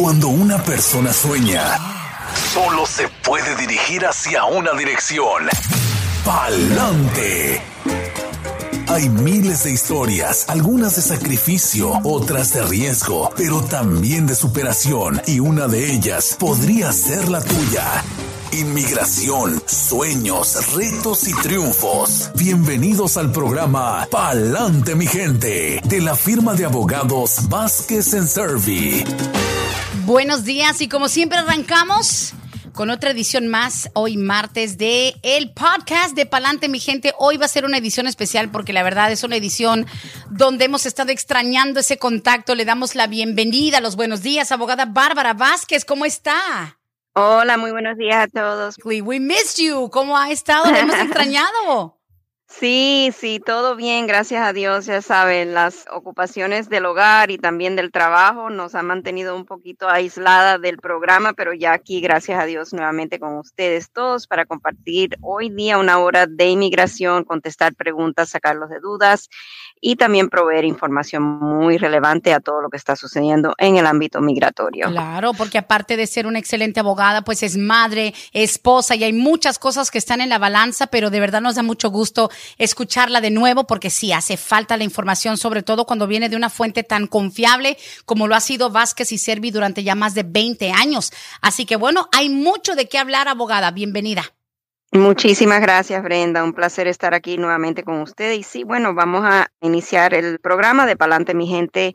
Cuando una persona sueña, solo se puede dirigir hacia una dirección. Pa'lante. Hay miles de historias, algunas de sacrificio, otras de riesgo, pero también de superación, y una de ellas podría ser la tuya. Inmigración, sueños, retos y triunfos. Bienvenidos al programa Pa'lante mi gente, de la firma de abogados Vázquez en Servi. Buenos días y como siempre arrancamos con otra edición más hoy martes de el podcast de Palante mi gente. Hoy va a ser una edición especial porque la verdad es una edición donde hemos estado extrañando ese contacto. Le damos la bienvenida, los buenos días, abogada Bárbara Vázquez, ¿cómo está? Hola, muy buenos días a todos. We missed you. ¿Cómo ha estado? Le hemos extrañado. Sí, sí, todo bien, gracias a Dios. Ya saben, las ocupaciones del hogar y también del trabajo nos han mantenido un poquito aislada del programa, pero ya aquí, gracias a Dios, nuevamente con ustedes todos para compartir hoy día una hora de inmigración, contestar preguntas, sacarlos de dudas y también proveer información muy relevante a todo lo que está sucediendo en el ámbito migratorio. Claro, porque aparte de ser una excelente abogada, pues es madre, esposa y hay muchas cosas que están en la balanza, pero de verdad nos da mucho gusto escucharla de nuevo porque sí hace falta la información, sobre todo cuando viene de una fuente tan confiable como lo ha sido Vázquez y Servi durante ya más de 20 años. Así que bueno, hay mucho de qué hablar, abogada. Bienvenida. Muchísimas gracias, Brenda. Un placer estar aquí nuevamente con usted. Y sí, bueno, vamos a iniciar el programa de Palante, mi gente.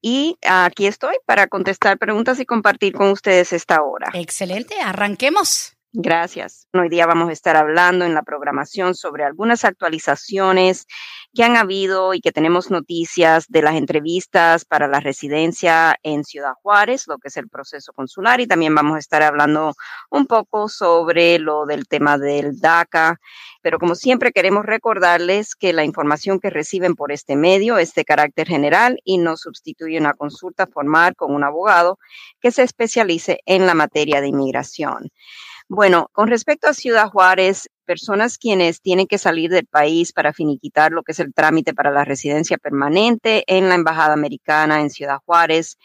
Y aquí estoy para contestar preguntas y compartir con ustedes esta hora. Excelente, arranquemos. Gracias. Hoy día vamos a estar hablando en la programación sobre algunas actualizaciones que han habido y que tenemos noticias de las entrevistas para la residencia en Ciudad Juárez, lo que es el proceso consular, y también vamos a estar hablando un poco sobre lo del tema del DACA. Pero como siempre queremos recordarles que la información que reciben por este medio es de carácter general y no sustituye una consulta formal con un abogado que se especialice en la materia de inmigración. Bueno, con respecto a Ciudad Juárez, personas quienes tienen que salir del país para finiquitar lo que es el trámite para la residencia permanente en la Embajada Americana en Ciudad Juárez,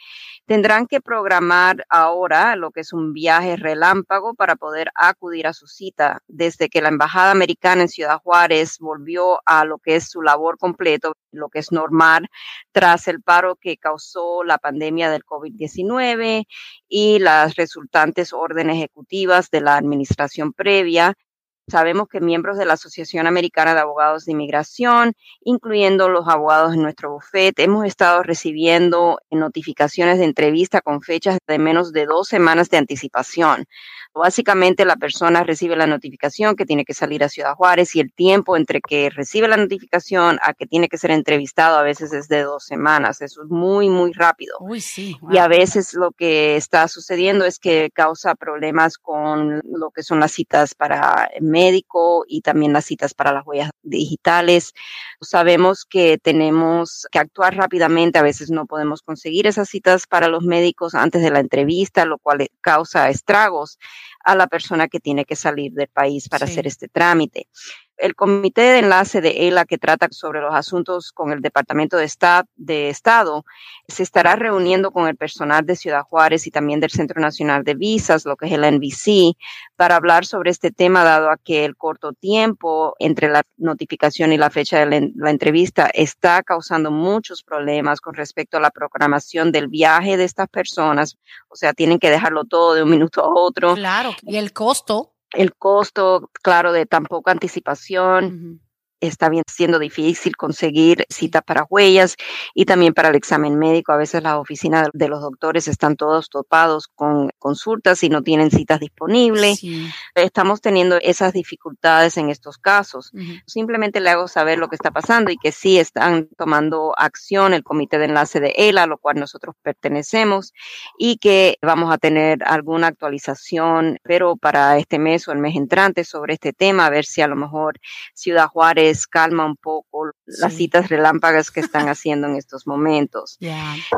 tendrán que programar ahora lo que es un viaje relámpago para poder acudir a su cita. Desde que la Embajada Americana en Ciudad Juárez volvió a lo que es su labor completo, lo que es normal, tras el paro que causó la pandemia del COVID-19 y las resultantes órdenes ejecutivas de la administración previa. Sabemos que miembros de la Asociación Americana de Abogados de Inmigración, incluyendo los abogados en nuestro bufete, hemos estado recibiendo notificaciones de entrevista con fechas de menos de dos semanas de anticipación. Básicamente la persona recibe la notificación que tiene que salir a Ciudad Juárez y el tiempo entre que recibe la notificación a que tiene que ser entrevistado a veces es de dos semanas. Eso es muy, muy rápido. Uy, sí. Y a veces lo que está sucediendo es que causa problemas con lo que son las citas para médico y también las citas para las huellas digitales. Sabemos que tenemos que actuar rápidamente. A veces no podemos conseguir esas citas para los médicos antes de la entrevista, lo cual causa estragos a la persona que tiene que salir del país para hacer este trámite. El comité de enlace de ELA que trata sobre los asuntos con el Departamento de, Estado se estará reuniendo con el personal de Ciudad Juárez y también del Centro Nacional de Visas, lo que es el NBC, para hablar sobre este tema, dado a que el corto tiempo entre la notificación y la fecha de la entrevista está causando muchos problemas con respecto a la programación del viaje de estas personas. O sea, tienen que dejarlo todo de un minuto a otro. Claro, y el costo el costo, claro, de tan poca anticipación está bien siendo difícil conseguir citas para huellas y también para el examen médico. A veces las oficinas de los doctores están todos topados con consultas y no tienen citas disponibles. Estamos teniendo esas dificultades en estos casos. Simplemente le hago saber lo que está pasando y que sí están tomando acción el comité de enlace de ELA, a lo cual nosotros pertenecemos, y que vamos a tener alguna actualización, pero para este mes o el mes entrante sobre este tema, a ver si a lo mejor Ciudad Juárez calma un poco las citas relámpagas que están haciendo en estos momentos.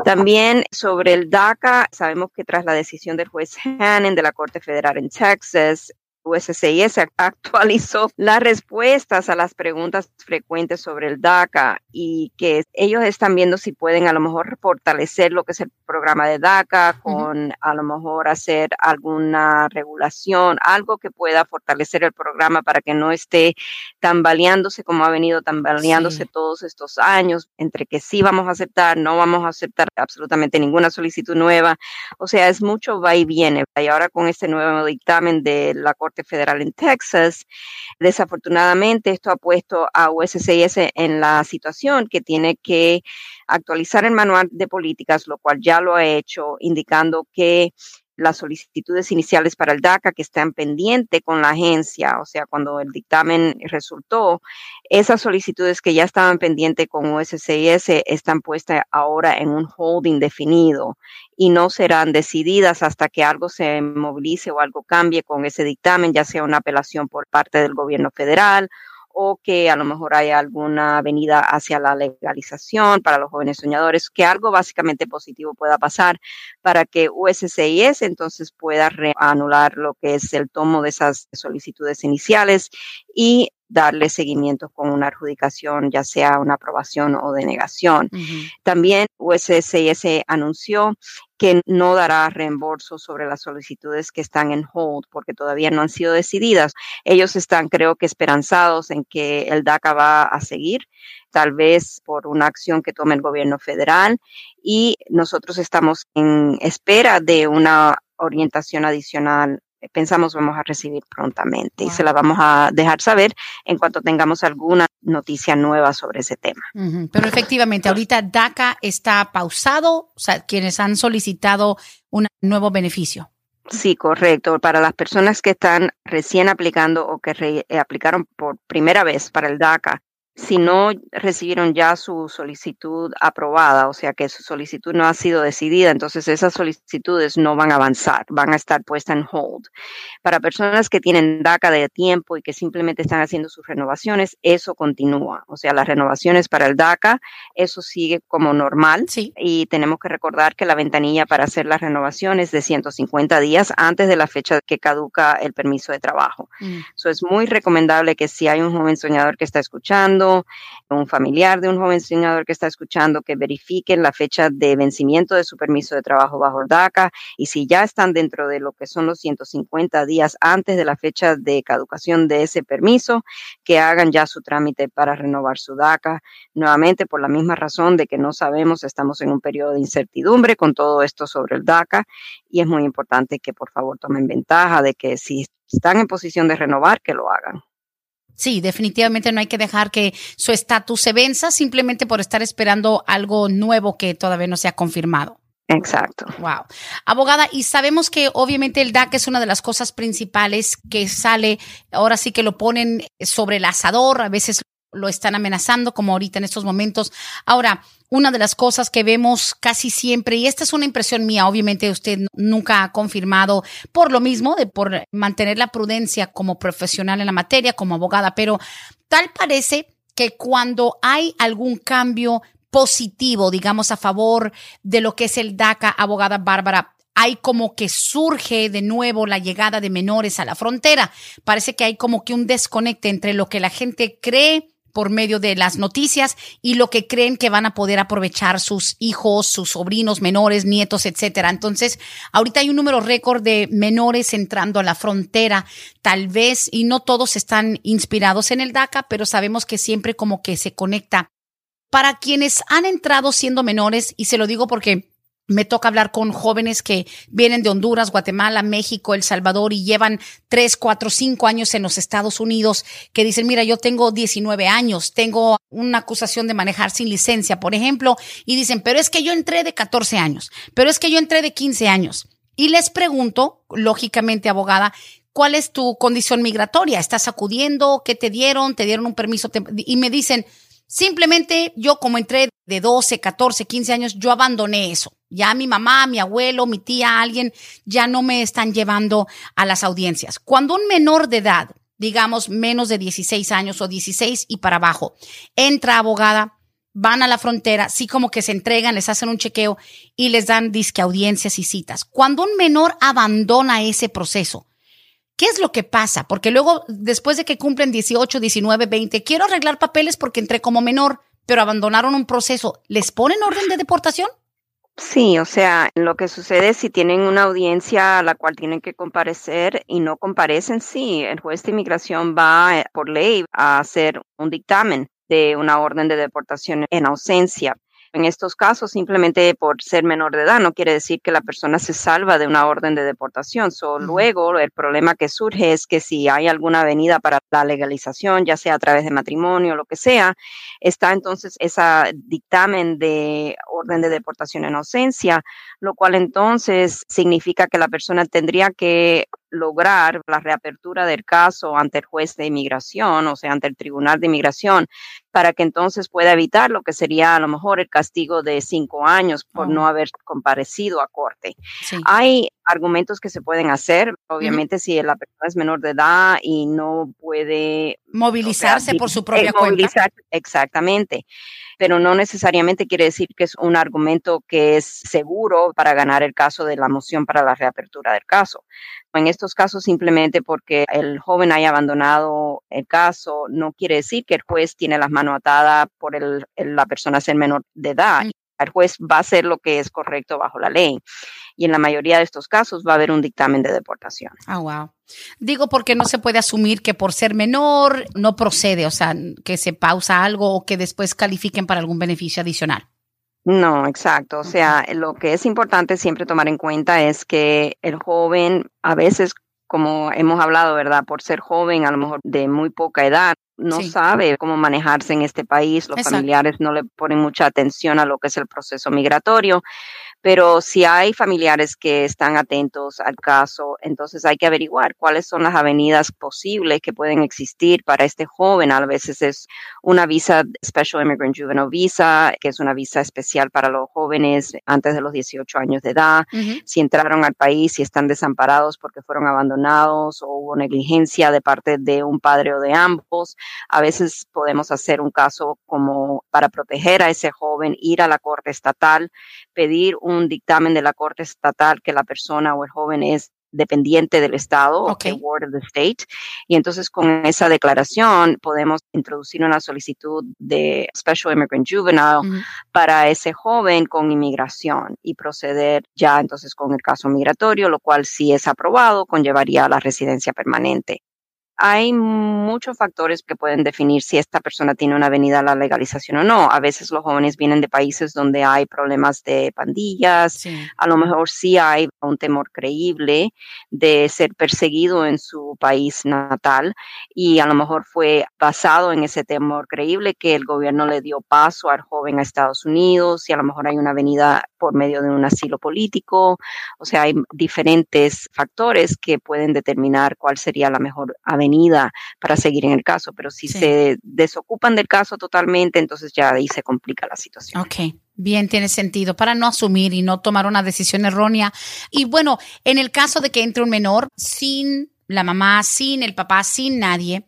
También sobre el DACA, sabemos que tras la decisión del juez Hannon de la Corte Federal en Texas, USCIS actualizó las respuestas a las preguntas frecuentes sobre el DACA y que ellos están viendo si pueden a lo mejor fortalecer lo que es el programa de DACA con a lo mejor hacer alguna regulación, algo que pueda fortalecer el programa para que no esté tambaleándose como ha venido tambaleándose todos estos años, entre que sí vamos a aceptar, no vamos a aceptar absolutamente ninguna solicitud nueva. O sea, es mucho va y viene. Y ahora con este nuevo dictamen de la Corte Federal en Texas. Desafortunadamente, esto ha puesto a USCIS en la situación que tiene que actualizar el manual de políticas, lo cual ya lo ha hecho, indicando que las solicitudes iniciales para el DACA que están pendientes con la agencia, o sea, cuando el dictamen resultó, esas solicitudes que ya estaban pendientes con USCIS están puestas ahora en un holding definido y no serán decididas hasta que algo se movilice o algo cambie con ese dictamen, ya sea una apelación por parte del gobierno federal o que a lo mejor haya alguna venida hacia la legalización para los jóvenes soñadores, que algo básicamente positivo pueda pasar para que USCIS entonces pueda reanular lo que es el tomo de esas solicitudes iniciales y darle seguimiento con una adjudicación, ya sea una aprobación o denegación. También USCIS anunció que no dará reembolso sobre las solicitudes que están en hold porque todavía no han sido decididas. Ellos están, creo que, esperanzados en que el DACA va a seguir, tal vez por una acción que tome el gobierno federal y nosotros estamos en espera de una orientación adicional pensamos vamos a recibir prontamente y se la vamos a dejar saber en cuanto tengamos alguna noticia nueva sobre ese tema. Pero efectivamente, ahorita DACA está pausado, o sea, quienes han solicitado un nuevo beneficio. Sí, correcto. Para las personas que están recién aplicando o que aplicaron por primera vez para el DACA, si no recibieron ya su solicitud aprobada, o sea que su solicitud no ha sido decidida, entonces esas solicitudes no van a avanzar, van a estar puestas en hold. Para personas que tienen DACA de tiempo y que simplemente están haciendo sus renovaciones, eso continúa. O sea, las renovaciones para el DACA, eso sigue como normal. Sí. Y tenemos que recordar que la ventanilla para hacer las renovaciones es de 150 días antes de la fecha que caduca el permiso de trabajo. Eso mm. es muy recomendable que si hay un joven soñador que está escuchando, un familiar de un joven soñador que está escuchando, que verifiquen la fecha de vencimiento de su permiso de trabajo bajo DACA y si ya están dentro de lo que son los 150 días antes de la fecha de caducación de ese permiso, que hagan ya su trámite para renovar su DACA. Nuevamente, por la misma razón de que no sabemos, estamos en un periodo de incertidumbre con todo esto sobre el DACA y es muy importante que por favor tomen ventaja de que si están en posición de renovar, que lo hagan. Sí, definitivamente no hay que dejar que su estatus se venza simplemente por estar esperando algo nuevo que todavía no se ha confirmado. Exacto. Wow. Abogada, y sabemos que obviamente el DAC es una de las cosas principales que sale, ahora sí que lo ponen sobre el asador, a veces lo están amenazando, como ahorita en estos momentos. Ahora, una de las cosas que vemos casi siempre, y esta es una impresión mía, obviamente usted nunca ha confirmado por lo mismo, de por mantener la prudencia como profesional en la materia, como abogada, pero tal parece que cuando hay algún cambio positivo, digamos, a favor de lo que es el DACA, abogada Bárbara, hay como que surge de nuevo la llegada de menores a la frontera. Parece que hay como que un desconecte entre lo que la gente cree por medio de las noticias y lo que creen que van a poder aprovechar sus hijos, sus sobrinos menores, nietos, etcétera. Entonces, ahorita hay un número récord de menores entrando a la frontera, tal vez, y no todos están inspirados en el DACA, pero sabemos que siempre como que se conecta. Para quienes han entrado siendo menores, y se lo digo porque me toca hablar con jóvenes que vienen de Honduras, Guatemala, México, El Salvador y llevan tres, cuatro, cinco años en los Estados Unidos que dicen, mira, yo tengo 19 años, tengo una acusación de manejar sin licencia, por ejemplo, y dicen, pero es que yo entré de 14 años, pero es que yo entré de 15 años. Y les pregunto, lógicamente, abogada, ¿cuál es tu condición migratoria? ¿Estás acudiendo? ¿Qué te dieron? ¿Te dieron un permiso? Y me dicen, Simplemente yo como entré de 12, 14, 15 años, yo abandoné eso. Ya mi mamá, mi abuelo, mi tía, alguien ya no me están llevando a las audiencias. Cuando un menor de edad, digamos menos de 16 años o 16 y para abajo, entra abogada, van a la frontera, sí como que se entregan, les hacen un chequeo y les dan disque audiencias y citas. Cuando un menor abandona ese proceso, ¿Qué es lo que pasa? Porque luego, después de que cumplen 18, 19, 20, quiero arreglar papeles porque entré como menor, pero abandonaron un proceso. ¿Les ponen orden de deportación? Sí, o sea, lo que sucede si tienen una audiencia a la cual tienen que comparecer y no comparecen, sí, el juez de inmigración va eh, por ley a hacer un dictamen de una orden de deportación en ausencia. En estos casos, simplemente por ser menor de edad, no quiere decir que la persona se salva de una orden de deportación. So, Luego, el problema que surge es que si hay alguna avenida para la legalización, ya sea a través de matrimonio o lo que sea, está entonces ese dictamen de orden de deportación en ausencia, lo cual entonces significa que la persona tendría que lograr la reapertura del caso ante el juez de inmigración, o sea, ante el tribunal de inmigración, para que entonces pueda evitar lo que sería a lo mejor el castigo de cinco años por no oh. haber comparecido a corte. Hay argumentos que se pueden hacer, obviamente si la persona es menor de edad y no puede movilizarse por su propia cuenta. Exactamente pero no necesariamente quiere decir que es un argumento que es seguro para ganar el caso de la moción para la reapertura del caso. En estos casos, simplemente porque el joven haya abandonado el caso, no quiere decir que el juez tiene las manos atadas por el, la persona ser menor de edad. El juez va a hacer lo que es correcto bajo la ley. Y en la mayoría de estos casos va a haber un dictamen de deportación. Ah, wow. Digo porque no se puede asumir que por ser menor no procede, o sea, que se pausa algo o que después califiquen para algún beneficio adicional. No, exacto. O sea, lo que es importante siempre tomar en cuenta es que el joven a veces como hemos hablado, ¿verdad? Por ser joven, a lo mejor de muy poca edad, no sabe cómo manejarse en este país, los familiares no le ponen mucha atención a lo que es el proceso migratorio pero si hay familiares que están atentos al caso, entonces hay que averiguar cuáles son las avenidas posibles que pueden existir para este joven. A veces es una visa Special Immigrant Juvenile Visa, que es una visa especial para los jóvenes antes de los 18 años de edad. Si entraron al país y están desamparados porque fueron abandonados o hubo negligencia de parte de un padre o de ambos, a veces podemos hacer un caso como para proteger a ese joven, ir a la corte estatal, pedir un dictamen de la Corte Estatal que la persona o el joven es dependiente del Estado o que ward of the state. Y entonces con esa declaración podemos introducir una solicitud de Special Immigrant Juvenile para ese joven con inmigración y proceder ya entonces con el caso migratorio, lo cual si es aprobado conllevaría a la residencia permanente. Hay muchos factores que pueden definir si esta persona tiene una avenida a la legalización o no. A veces los jóvenes vienen de países donde hay problemas de pandillas. A lo mejor sí hay un temor creíble de ser perseguido en su país natal y a lo mejor fue basado en ese temor creíble que el gobierno le dio paso al joven a Estados Unidos y a lo mejor hay una avenida por medio de un asilo político. O sea, hay diferentes factores que pueden determinar cuál sería la mejor avenida para seguir en el caso, pero si se desocupan del caso totalmente, entonces ya ahí se complica la situación. Ok. Bien, tiene sentido para no asumir y no tomar una decisión errónea. Y bueno, en el caso de que entre un menor sin la mamá, sin el papá, sin nadie,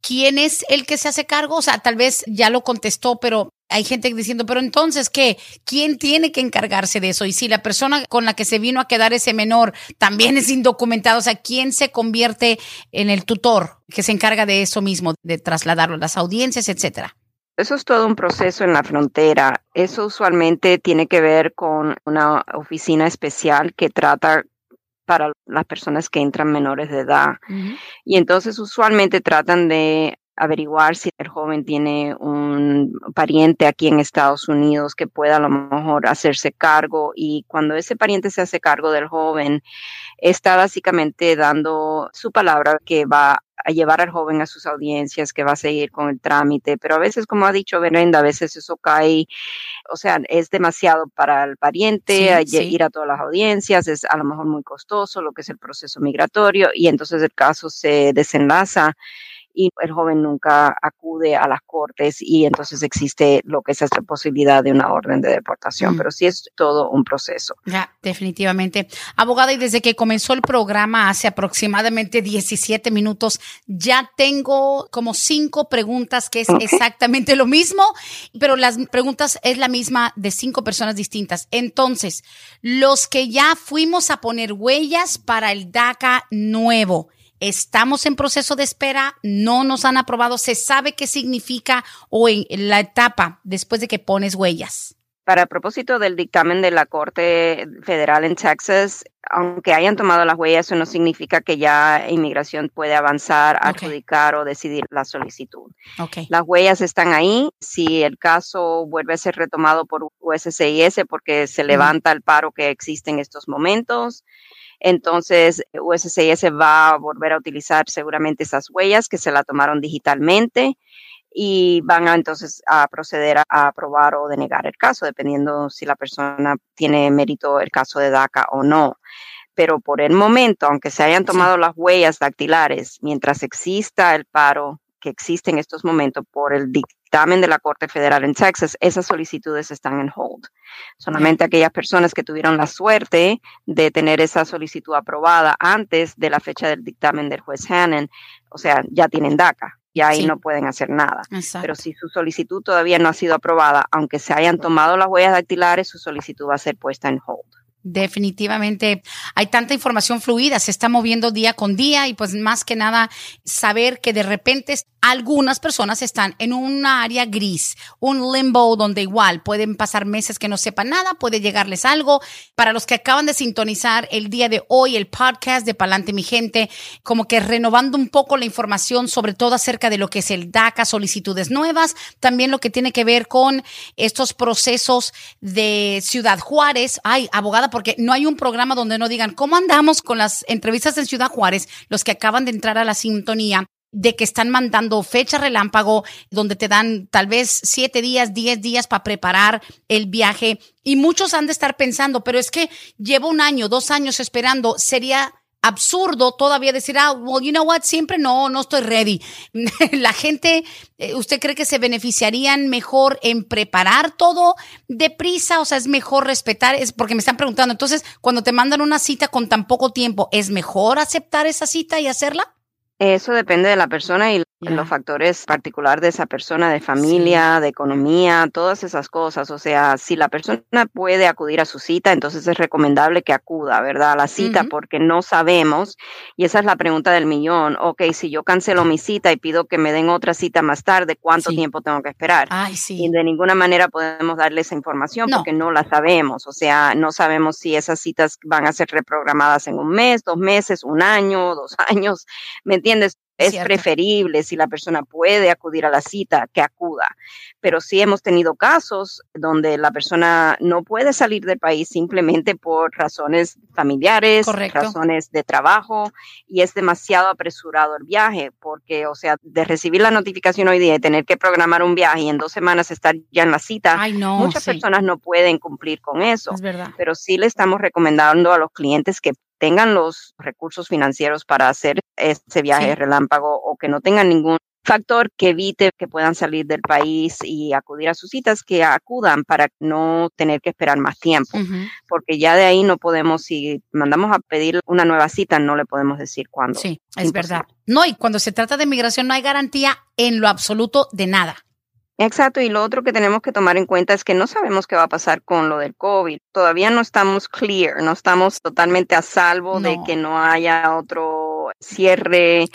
¿quién es el que se hace cargo? O sea, tal vez ya lo contestó, pero hay gente diciendo, pero entonces, ¿qué? ¿Quién tiene que encargarse de eso? Y si la persona con la que se vino a quedar ese menor también es indocumentado, o sea, ¿quién se convierte en el tutor que se encarga de eso mismo, de trasladarlo a las audiencias, etcétera? Eso es todo un proceso en la frontera. Eso usualmente tiene que ver con una oficina especial que trata para las personas que entran menores de edad. Y entonces usualmente tratan de averiguar si el joven tiene un pariente aquí en Estados Unidos que pueda a lo mejor hacerse cargo. Y cuando ese pariente se hace cargo del joven, está básicamente dando su palabra que va a llevar al joven a sus audiencias, que va a seguir con el trámite, pero a veces, como ha dicho Berenda, a veces eso cae, o sea, es demasiado para el pariente ir a todas las audiencias, es a lo mejor muy costoso lo que es el proceso migratorio y entonces el caso se desenlaza y el joven nunca acude a las cortes y entonces existe lo que es esta posibilidad de una orden de deportación, mm. pero sí es todo un proceso. Ya, definitivamente. Abogada, y desde que comenzó el programa hace aproximadamente 17 minutos, ya tengo como cinco preguntas que es exactamente lo mismo, pero las preguntas es la misma de cinco personas distintas. Entonces, los que ya fuimos a poner huellas para el DACA nuevo, estamos en proceso de espera, no nos han aprobado, se sabe qué significa o en la etapa después de que pones huellas. Para el propósito del dictamen de la Corte Federal en Texas, aunque hayan tomado las huellas, eso no significa que ya inmigración puede avanzar, adjudicar o decidir la solicitud. Las huellas están ahí. Si el caso vuelve a ser retomado por USCIS porque se levanta el paro que existe en estos momentos, entonces USCIS va a volver a utilizar seguramente esas huellas que se la tomaron digitalmente y van a entonces a proceder a, aprobar o denegar el caso, dependiendo si la persona tiene mérito el caso de DACA o no. Pero por el momento, aunque se hayan tomado las huellas dactilares, mientras exista el paro que existe en estos momentos por el dictamen de la Corte Federal en Texas, esas solicitudes están en hold. Solamente aquellas personas que tuvieron la suerte de tener esa solicitud aprobada antes de la fecha del dictamen del juez Hannon, o sea, ya tienen DACA y ahí no pueden hacer nada. Pero si su solicitud todavía no ha sido aprobada, aunque se hayan tomado las huellas dactilares, su solicitud va a ser puesta en hold. Definitivamente hay tanta información fluida, se está moviendo día con día y pues más que nada saber que de repente algunas personas están en un área gris, un limbo donde igual pueden pasar meses que no sepan nada, puede llegarles algo. Para los que acaban de sintonizar el día de hoy el podcast de Palante mi gente, como que renovando un poco la información sobre todo acerca de lo que es el DACA, solicitudes nuevas, también lo que tiene que ver con estos procesos de Ciudad Juárez. Ay, abogada porque no hay un programa donde no digan cómo andamos con las entrevistas en Ciudad Juárez, los que acaban de entrar a la sintonía de que están mandando fecha relámpago, donde te dan tal vez siete días, diez días para preparar el viaje. Y muchos han de estar pensando, pero es que llevo un año, dos años esperando, sería absurdo todavía decir, ah, well, you know what, siempre no, no estoy ready. La gente, eh, ¿usted cree que se beneficiarían mejor en preparar todo deprisa? O sea, es mejor respetar, es porque me están preguntando, entonces, cuando te mandan una cita con tan poco tiempo, ¿es mejor aceptar esa cita y hacerla? Eso depende de la persona y los factores particulares de esa persona, de familia, de economía, todas esas cosas. O sea, si la persona puede acudir a su cita, entonces es recomendable que acuda, ¿verdad? A la cita, porque no sabemos, y esa es la pregunta del millón, ok, si yo cancelo mi cita y pido que me den otra cita más tarde, ¿cuánto tiempo tengo que esperar? Ay, sí. Y de ninguna manera podemos darle esa información porque no la sabemos. O sea, no sabemos si esas citas van a ser reprogramadas en un mes, dos meses, un año, dos años, ¿me entiendes? Es preferible, si la persona puede acudir a la cita, que acuda. Pero sí hemos tenido casos donde la persona no puede salir del país simplemente por razones familiares, razones de trabajo, y es demasiado apresurado el viaje, porque, o sea, de recibir la notificación hoy día y tener que programar un viaje y en dos semanas estar ya en la cita, muchas personas no pueden cumplir con eso. Pero sí le estamos recomendando a los clientes que tengan los recursos financieros para hacer ese viaje relámpago o que no tengan ningún factor que evite que puedan salir del país y acudir a sus citas, que acudan para no tener que esperar más tiempo, porque ya de ahí no podemos, si mandamos a pedir una nueva cita, no le podemos decir cuándo. Sí, es verdad. No, y cuando se trata de migración no hay garantía en lo absoluto de nada. Exacto, y lo otro que tenemos que tomar en cuenta es que no sabemos qué va a pasar con lo del COVID. Todavía no estamos clear, no estamos totalmente a salvo de que no haya otro cierre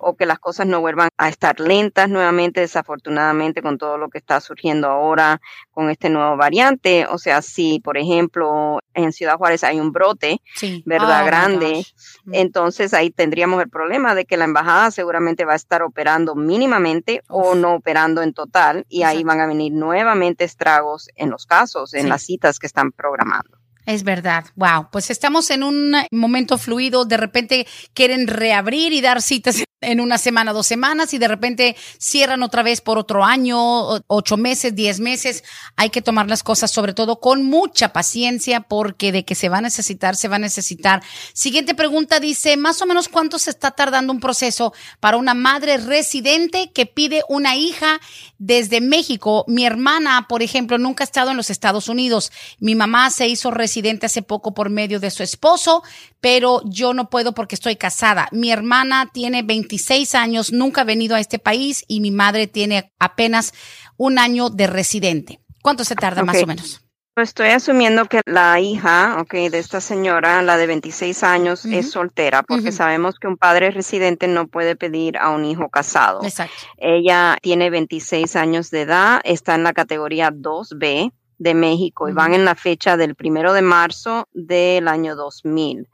o que las cosas no vuelvan a estar lentas nuevamente, desafortunadamente, con todo lo que está surgiendo ahora con este nuevo variante. O sea, si, por ejemplo, en Ciudad Juárez hay un brote, ¿verdad? Oh, Grande, mm. entonces ahí tendríamos el problema de que la embajada seguramente va a estar operando mínimamente o no operando en total y ahí van a venir nuevamente estragos en los casos, en las citas que están programando. Es verdad, wow. Pues estamos en un momento fluido, de repente quieren reabrir y dar citas en una semana, dos semanas y de repente cierran otra vez por otro año, ocho meses, diez meses. Hay que tomar las cosas sobre todo con mucha paciencia porque de que se va a necesitar, se va a necesitar. Siguiente pregunta dice, más o menos cuánto se está tardando un proceso para una madre residente que pide una hija desde México. Mi hermana, por ejemplo, nunca ha estado en los Estados Unidos. Mi mamá se hizo residente hace poco por medio de su esposo, pero yo no puedo porque estoy casada. Mi hermana tiene 26 años, nunca ha venido a este país y mi madre tiene apenas un año de residente. ¿Cuánto se tarda más o menos? Pues estoy asumiendo que la hija, ok, de esta señora, la de 26 años, es soltera, porque sabemos que un padre residente no puede pedir a un hijo casado. Exacto. Ella tiene 26 años de edad, está en la categoría 2B de México y van en la fecha del primero de marzo del año 2000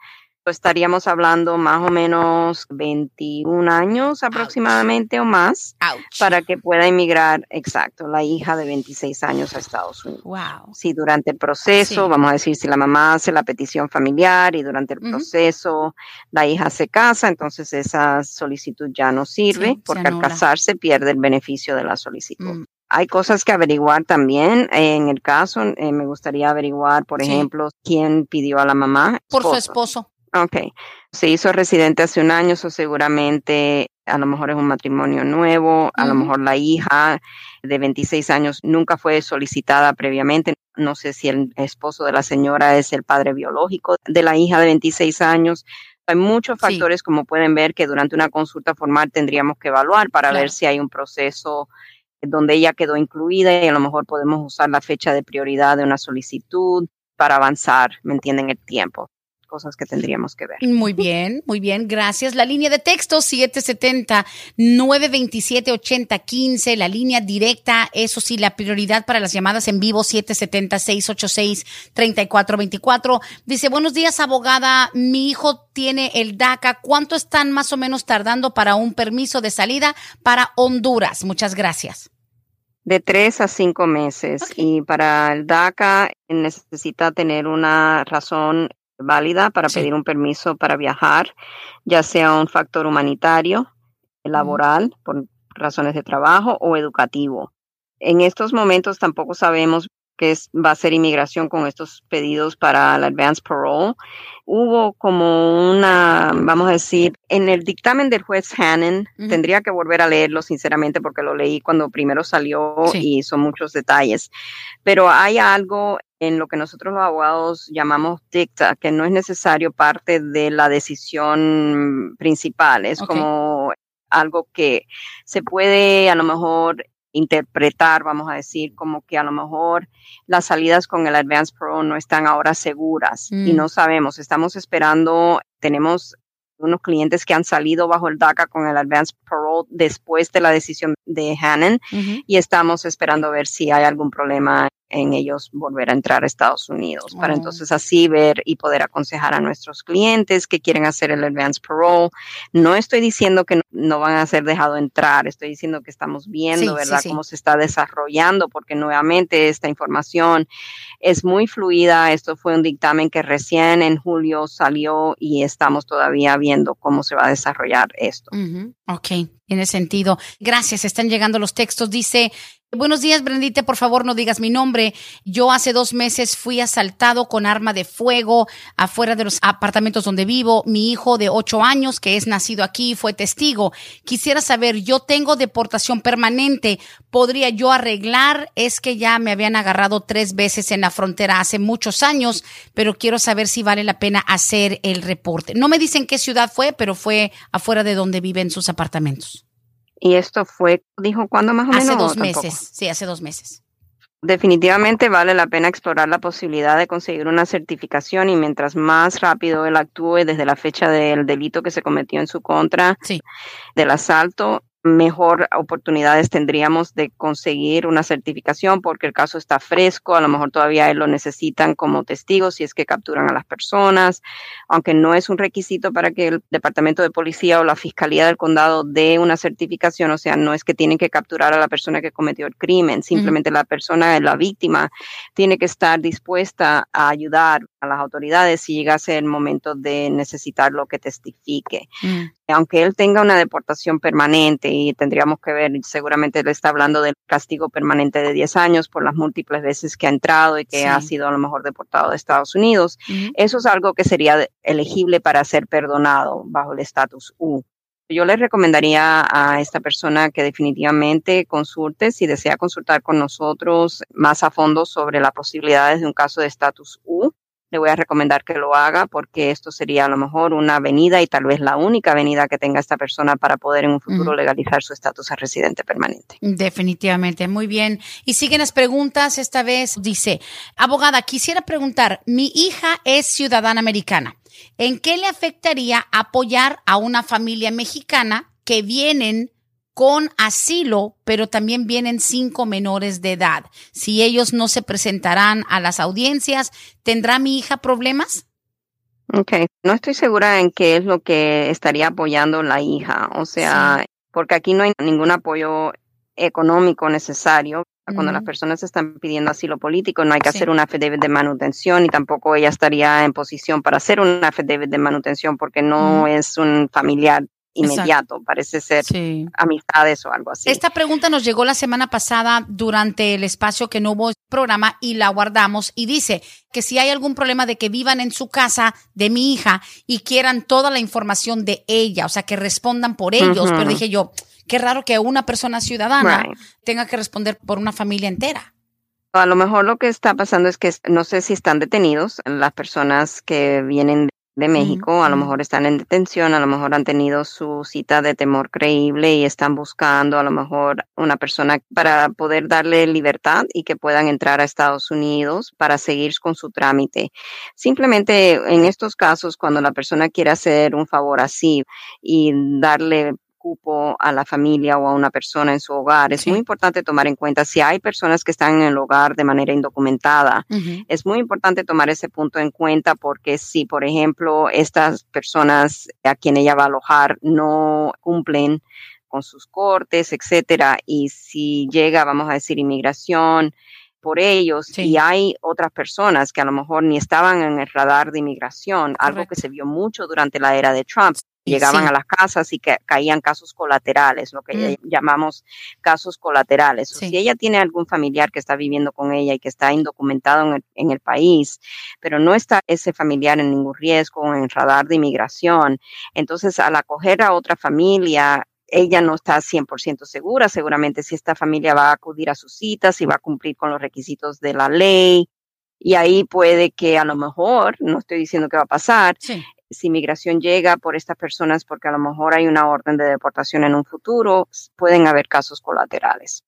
estaríamos hablando más o menos 21 años aproximadamente o más para que pueda emigrar, exacto, la hija de 26 años a Estados Unidos. Wow. Si durante el proceso, vamos a decir, si la mamá hace la petición familiar y durante el proceso la hija se casa, entonces esa solicitud ya no sirve porque al casarse pierde el beneficio de la solicitud. Mm. Hay cosas que averiguar también. En el caso, eh, me gustaría averiguar, por ejemplo, quién pidió a la mamá. Por su esposo. Ok. Se hizo residente hace un año, o seguramente a lo mejor es un matrimonio nuevo, a lo mejor la hija de 26 años nunca fue solicitada previamente. No sé si el esposo de la señora es el padre biológico de la hija de 26 años. Hay muchos factores, como pueden ver, que durante una consulta formal tendríamos que evaluar para ver si hay un proceso donde ella quedó incluida y a lo mejor podemos usar la fecha de prioridad de una solicitud para avanzar, ¿me entienden? El tiempo cosas que tendríamos que ver. Muy bien, muy bien, gracias. La línea de texto 770-927-8015, la línea directa, eso sí, la prioridad para las llamadas en vivo 770-686-3424. Dice, buenos días, abogada, mi hijo tiene el DACA, ¿cuánto están más o menos tardando para un permiso de salida para Honduras? Muchas gracias de tres a cinco meses. Y para el DACA necesita tener una razón válida para pedir un permiso para viajar, ya sea un factor humanitario, laboral, por razones de trabajo o educativo. En estos momentos tampoco sabemos qué va a ser inmigración con estos pedidos para el advance parole. Hubo como una, vamos a decir, en el dictamen del juez Hannon, tendría que volver a leerlo sinceramente porque lo leí cuando primero salió y son muchos detalles, pero hay algo en lo que nosotros los abogados llamamos dicta, que no es necesario parte de la decisión principal, es como algo que se puede a lo mejor interpretar, vamos a decir, como que a lo mejor las salidas con el Advance Pro no están ahora seguras y mm. no sabemos, estamos esperando, tenemos unos clientes que han salido bajo el DACA con el Advance Parole después de la decisión de Hannon y estamos esperando ver si hay algún problema en ellos volver a entrar a Estados Unidos, para entonces así ver y poder aconsejar a nuestros clientes que quieren hacer el advance parole. No estoy diciendo que no van a ser dejados entrar, estoy diciendo que estamos viendo, ¿verdad?, cómo se está desarrollando, porque nuevamente esta información es muy fluida. Esto fue un dictamen que recién en julio salió y estamos todavía viendo cómo se va a desarrollar esto. Ok, tiene sentido. Gracias, están llegando los textos. Dice, Buenos días, Brendite. Por favor, no digas mi nombre. Yo hace dos meses fui asaltado con arma de fuego afuera de los apartamentos donde vivo. Mi hijo de ocho años, que es nacido aquí, fue testigo. Quisiera saber, yo tengo deportación permanente. ¿Podría yo arreglar? Es que ya me habían agarrado tres veces en la frontera hace muchos años, pero quiero saber si vale la pena hacer el reporte. No me dicen qué ciudad fue, pero fue afuera de donde viven sus apartamentos. Y esto fue, dijo, ¿cuándo más o menos? Hace dos meses, sí, hace dos meses. Definitivamente vale la pena explorar la posibilidad de conseguir una certificación y mientras más rápido él actúe desde la fecha del delito que se cometió en su contra, del asalto, mejor oportunidades tendríamos de conseguir una certificación porque el caso está fresco, a lo mejor todavía lo necesitan como testigo si es que capturan a las personas, aunque no es un requisito para que el Departamento de Policía o la Fiscalía del Condado dé una certificación, o sea, no es que tienen que capturar a la persona que cometió el crimen, simplemente la persona, la víctima, tiene que estar dispuesta a ayudar a las autoridades si llegase el momento de necesitar lo que testifique. Mm. Aunque él tenga una deportación permanente y tendríamos que ver, seguramente él está hablando del castigo permanente de 10 años por las múltiples veces que ha entrado y que ha sido a lo mejor deportado de Estados Unidos, eso es algo que sería elegible para ser perdonado bajo el estatus U. Yo le recomendaría a esta persona que definitivamente consulte si desea consultar con nosotros más a fondo sobre las posibilidades de un caso de estatus U le voy a recomendar que lo haga porque esto sería a lo mejor una avenida y tal vez la única avenida que tenga esta persona para poder en un futuro legalizar su estatus a residente permanente. Definitivamente, muy bien. Y siguen las preguntas, esta vez dice, abogada, quisiera preguntar, mi hija es ciudadana americana. ¿En qué le afectaría apoyar a una familia mexicana que vienen con asilo, pero también vienen cinco menores de edad. Si ellos no se presentarán a las audiencias, ¿tendrá mi hija problemas? Ok, no estoy segura en qué es lo que estaría apoyando la hija, o sea, porque aquí no hay ningún apoyo económico necesario. Cuando las personas están pidiendo asilo político, no hay que hacer una affidavit de manutención y tampoco ella estaría en posición para hacer una affidavit de manutención porque no es un familiar inmediato, parece ser amistades o algo así. Esta pregunta nos llegó la semana pasada durante el espacio que no hubo programa y la guardamos y dice que si hay algún problema de que vivan en su casa de mi hija y quieran toda la información de ella, o sea, que respondan por ellos, pero dije yo, qué raro que una persona ciudadana tenga que responder por una familia entera. A lo mejor lo que está pasando es que no sé si están detenidos las personas que vienen de México, a lo mejor están en detención, a lo mejor han tenido su cita de temor creíble y están buscando a lo mejor una persona para poder darle libertad y que puedan entrar a Estados Unidos para seguir con su trámite. Simplemente en estos casos, cuando la persona quiere hacer un favor así y darle cupo a la familia o a una persona en su hogar. Es muy importante tomar en cuenta si hay personas que están en el hogar de manera indocumentada. Es muy importante tomar ese punto en cuenta porque si, por ejemplo, estas personas a quien ella va a alojar no cumplen con sus cortes, etcétera, y si llega, vamos a decir, inmigración, por ellos y hay otras personas que a lo mejor ni estaban en el radar de inmigración, algo que se vio mucho durante la era de Trump llegaban a las casas y que caían casos colaterales, lo que mm. llamamos casos colaterales. si ella tiene algún familiar que está viviendo con ella y que está indocumentado en el, país, pero no está ese familiar en ningún riesgo, en radar de inmigración, entonces al acoger a otra familia, ella no está 100% segura, seguramente si esta familia va a acudir a sus citas, si va a cumplir con los requisitos de la ley, y ahí puede que a lo mejor, no estoy diciendo que va a pasar, si migración llega por estas personas porque a lo mejor hay una orden de deportación en un futuro, pueden haber casos colaterales.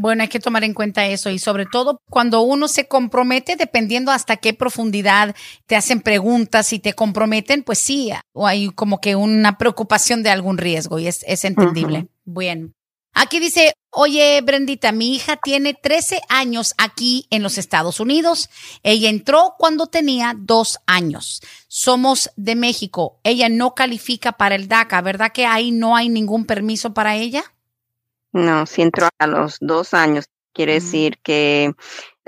Bueno, hay que tomar en cuenta eso y sobre todo cuando uno se compromete, dependiendo hasta qué profundidad te hacen preguntas y te comprometen, pues sí, o hay como que una preocupación de algún riesgo y es, entendible. Bien. Aquí dice, oye, Brendita, mi hija tiene 13 años aquí en los Estados Unidos. Ella entró cuando tenía dos años. Somos de México. Ella no califica para el DACA, ¿verdad que ahí no hay ningún permiso para ella? No, si entró a los dos años, quiere decir que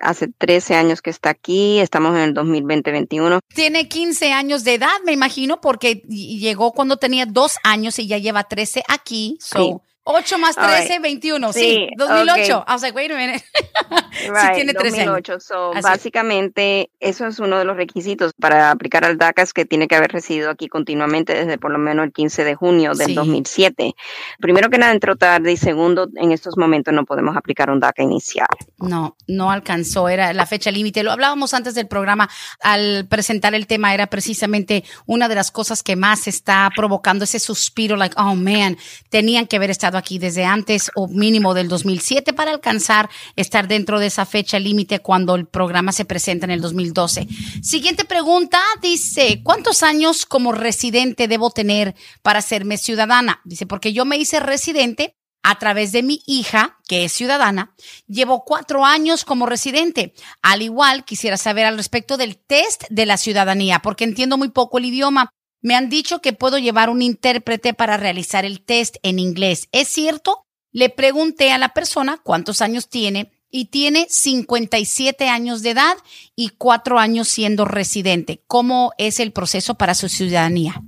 hace 13 años que está aquí, estamos en el 2020-21. Tiene 15 años de edad, me imagino, porque llegó cuando tenía dos años y ya lleva 13 aquí. So, 8 más 13, 21. Sí, 2008. I was like, wait a minute. sí, tiene 13 2008. So, básicamente, eso es uno de los requisitos para aplicar al DACA, es que tiene que haber residido aquí continuamente desde por lo menos el 15 de junio del 2007. Primero que nada, entró tarde y segundo, en estos momentos no podemos aplicar un DACA inicial. No, no alcanzó, era la fecha límite. Lo hablábamos antes del programa, al presentar el tema, era precisamente una de las cosas que más está provocando ese suspiro, like, oh man, tenían que haber estado aquí desde antes o mínimo del 2007 para alcanzar estar dentro de esa fecha límite cuando el programa se presenta en el 2012. Siguiente pregunta dice, ¿cuántos años como residente debo tener para serme ciudadana? Dice, porque yo me hice residente a través de mi hija, que es ciudadana, llevo cuatro años como residente. Al igual, quisiera saber al respecto del test de la ciudadanía, porque entiendo muy poco el idioma. Me han dicho que puedo llevar un intérprete para realizar el test en inglés. ¿Es cierto? Le pregunté a la persona cuántos años tiene y tiene 57 años de edad y cuatro años siendo residente. ¿Cómo es el proceso para su ciudadanía?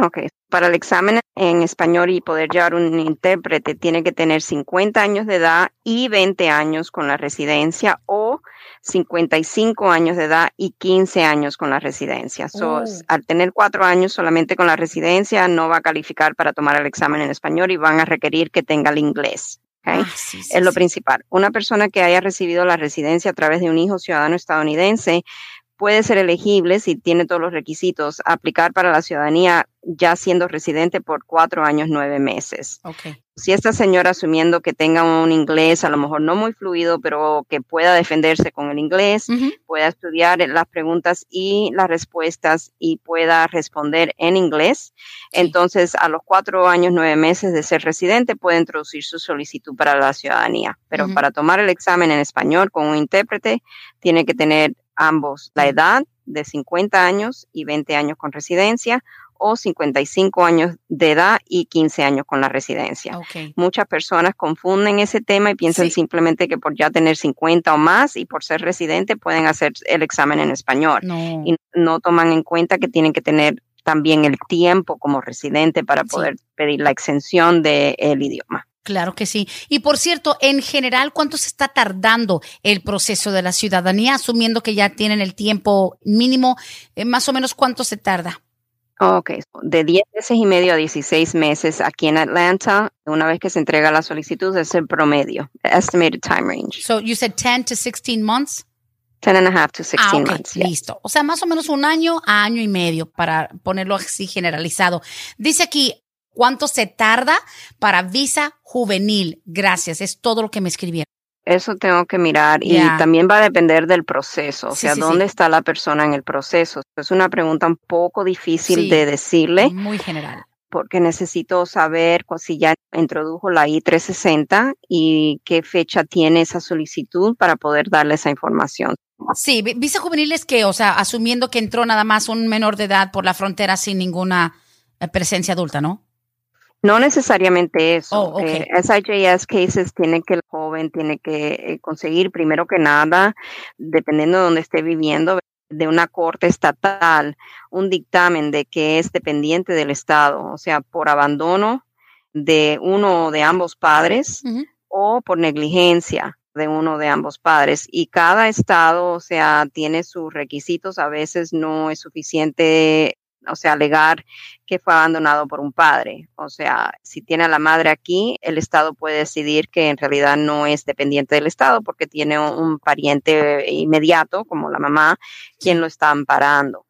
Ok, para el examen en español y poder llevar un intérprete tiene que tener 50 años de edad y 20 años con la residencia o 55 años de edad y 15 años con la residencia. So, oh. Al tener cuatro años solamente con la residencia, no va a calificar para tomar el examen en español y van a requerir que tenga el inglés. Ah, es lo principal. Una persona que haya recibido la residencia a través de un hijo ciudadano estadounidense puede ser elegible si tiene todos los requisitos, aplicar para la ciudadanía ya siendo residente por cuatro años, nueve meses. Okay. Si esta señora, asumiendo que tenga un inglés, a lo mejor no muy fluido, pero que pueda defenderse con el inglés, pueda estudiar las preguntas y las respuestas y pueda responder en inglés, entonces a los cuatro años, nueve meses de ser residente puede introducir su solicitud para la ciudadanía. Pero para tomar el examen en español con un intérprete, tiene que tener ambos la edad de 50 años y 20 años con residencia o 55 años de edad y 15 años con la residencia. Muchas personas confunden ese tema y piensan simplemente que por ya tener 50 o más y por ser residente pueden hacer el examen en español. Y no toman en cuenta que tienen que tener también el tiempo como residente para poder pedir la exención del idioma. Claro que sí. Y por cierto, en general, ¿cuánto se está tardando el proceso de la ciudadanía? Asumiendo que ya tienen el tiempo mínimo, eh, más o menos cuánto se tarda. Ok, de 10 meses y medio a 16 meses aquí en Atlanta, una vez que se entrega la solicitud, es el promedio, estimated time range. So you said 10 to 16 months? 10 and a half to 16 ah, months. Listo. O sea, más o menos un año a año y medio para ponerlo así generalizado. Dice aquí, ¿Cuánto se tarda para visa juvenil? Gracias, es todo lo que me escribieron. Eso tengo que mirar y también va a depender del proceso, o sea, dónde está la persona en el proceso. Es una pregunta un poco difícil de decirle. Muy general. Porque necesito saber si ya introdujo la I-360 y qué fecha tiene esa solicitud para poder darle esa información. Sí, visa juvenil es que, o sea, asumiendo que entró nada más un menor de edad por la frontera sin ninguna eh, presencia adulta, ¿no? No necesariamente eso. Oh, okay. eh, SIJS cases tiene que el joven tiene que eh, conseguir primero que nada, dependiendo de donde esté viviendo, de una corte estatal, un dictamen de que es dependiente del Estado, o sea, por abandono de uno o de ambos padres o por negligencia de uno de ambos padres. Y cada estado, o sea, tiene sus requisitos. A veces no es suficiente o sea, alegar que fue abandonado por un padre. O sea, si tiene a la madre aquí, el Estado puede decidir que en realidad no es dependiente del Estado porque tiene un pariente inmediato, como la mamá, quien lo está amparando.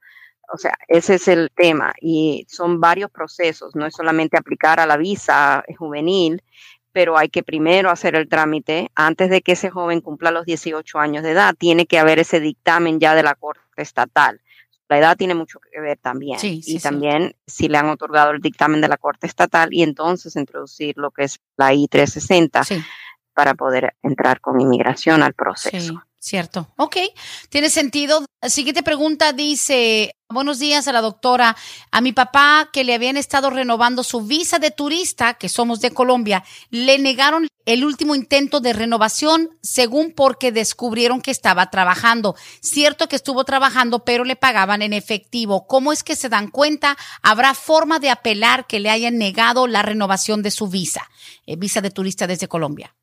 O sea, ese es el tema y son varios procesos, no es solamente aplicar a la visa juvenil, pero hay que primero hacer el trámite antes de que ese joven cumpla los 18 años de edad. Tiene que haber ese dictamen ya de la Corte Estatal la edad tiene mucho que ver también. y también si le han otorgado el dictamen de la Corte Estatal y entonces introducir lo que es la I-360 para poder entrar con inmigración al proceso. Cierto. Ok, tiene sentido. Siguiente pregunta dice, buenos días a la doctora. A mi papá que le habían estado renovando su visa de turista, que somos de Colombia, le negaron el último intento de renovación según porque descubrieron que estaba trabajando. Cierto que estuvo trabajando, pero le pagaban en efectivo. ¿Cómo es que se dan cuenta? ¿Habrá forma de apelar que le hayan negado la renovación de su visa, eh, visa de turista desde Colombia?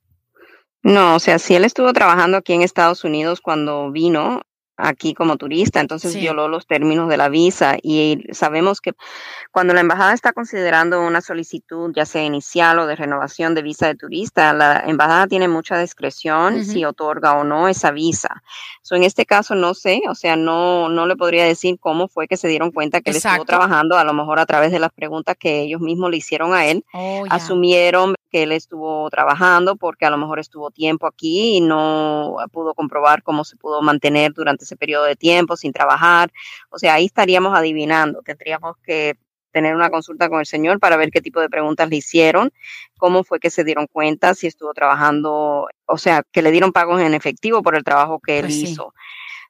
No, o sea, si él estuvo trabajando aquí en Estados Unidos cuando vino, aquí como turista, entonces violó los términos de la visa y sabemos que cuando la embajada está considerando una solicitud, ya sea inicial o de renovación de visa de turista, la embajada tiene mucha discreción si otorga o no esa visa. So, en este caso no sé, o sea, no no le podría decir cómo fue que se dieron cuenta que él estuvo trabajando, a lo mejor a través de las preguntas que ellos mismos le hicieron a él, oh, asumieron que él estuvo trabajando porque a lo mejor estuvo tiempo aquí y no pudo comprobar cómo se pudo mantener durante ese periodo de tiempo sin trabajar. O sea, ahí estaríamos adivinando. Tendríamos que tener una consulta con el señor para ver qué tipo de preguntas le hicieron, cómo fue que se dieron cuenta, si estuvo trabajando, o sea, que le dieron pagos en efectivo por el trabajo que él pues hizo.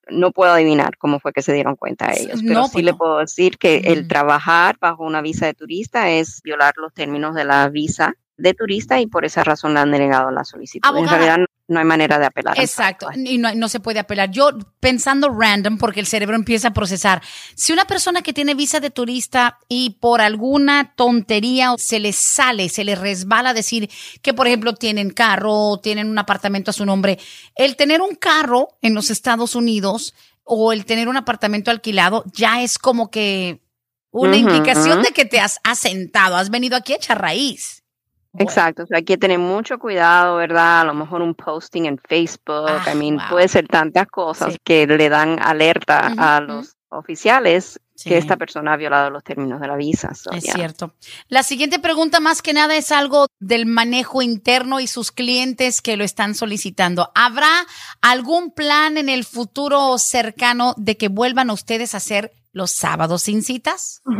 No puedo adivinar cómo fue que se dieron cuenta ellos, pero sí pues le puedo decir que el trabajar bajo una visa de turista es violar los términos de la visa de turista y por esa razón le han denegado la solicitud. En realidad no, hay manera de apelar. Exacto, y no, no, se puede apelar. Yo pensando random, porque el cerebro empieza a procesar, si una persona que tiene visa de turista y por alguna tontería se le sale, se le resbala decir que, por ejemplo, tienen carro o tienen un apartamento a su nombre, el tener un carro en los Estados Unidos o el tener un apartamento alquilado ya es como que una indicación de que te has asentado, has venido aquí a echar raíz. Exacto, hay que tener mucho cuidado, ¿verdad? A lo mejor un posting en Facebook, I ah, mean, puede ser tantas cosas que le dan alerta a los oficiales que esta persona ha violado los términos de la visa. es cierto. La siguiente pregunta más que nada es algo del manejo interno y sus clientes que lo están solicitando. ¿Habrá algún plan en el futuro cercano de que vuelvan ustedes a hacer los sábados sin citas?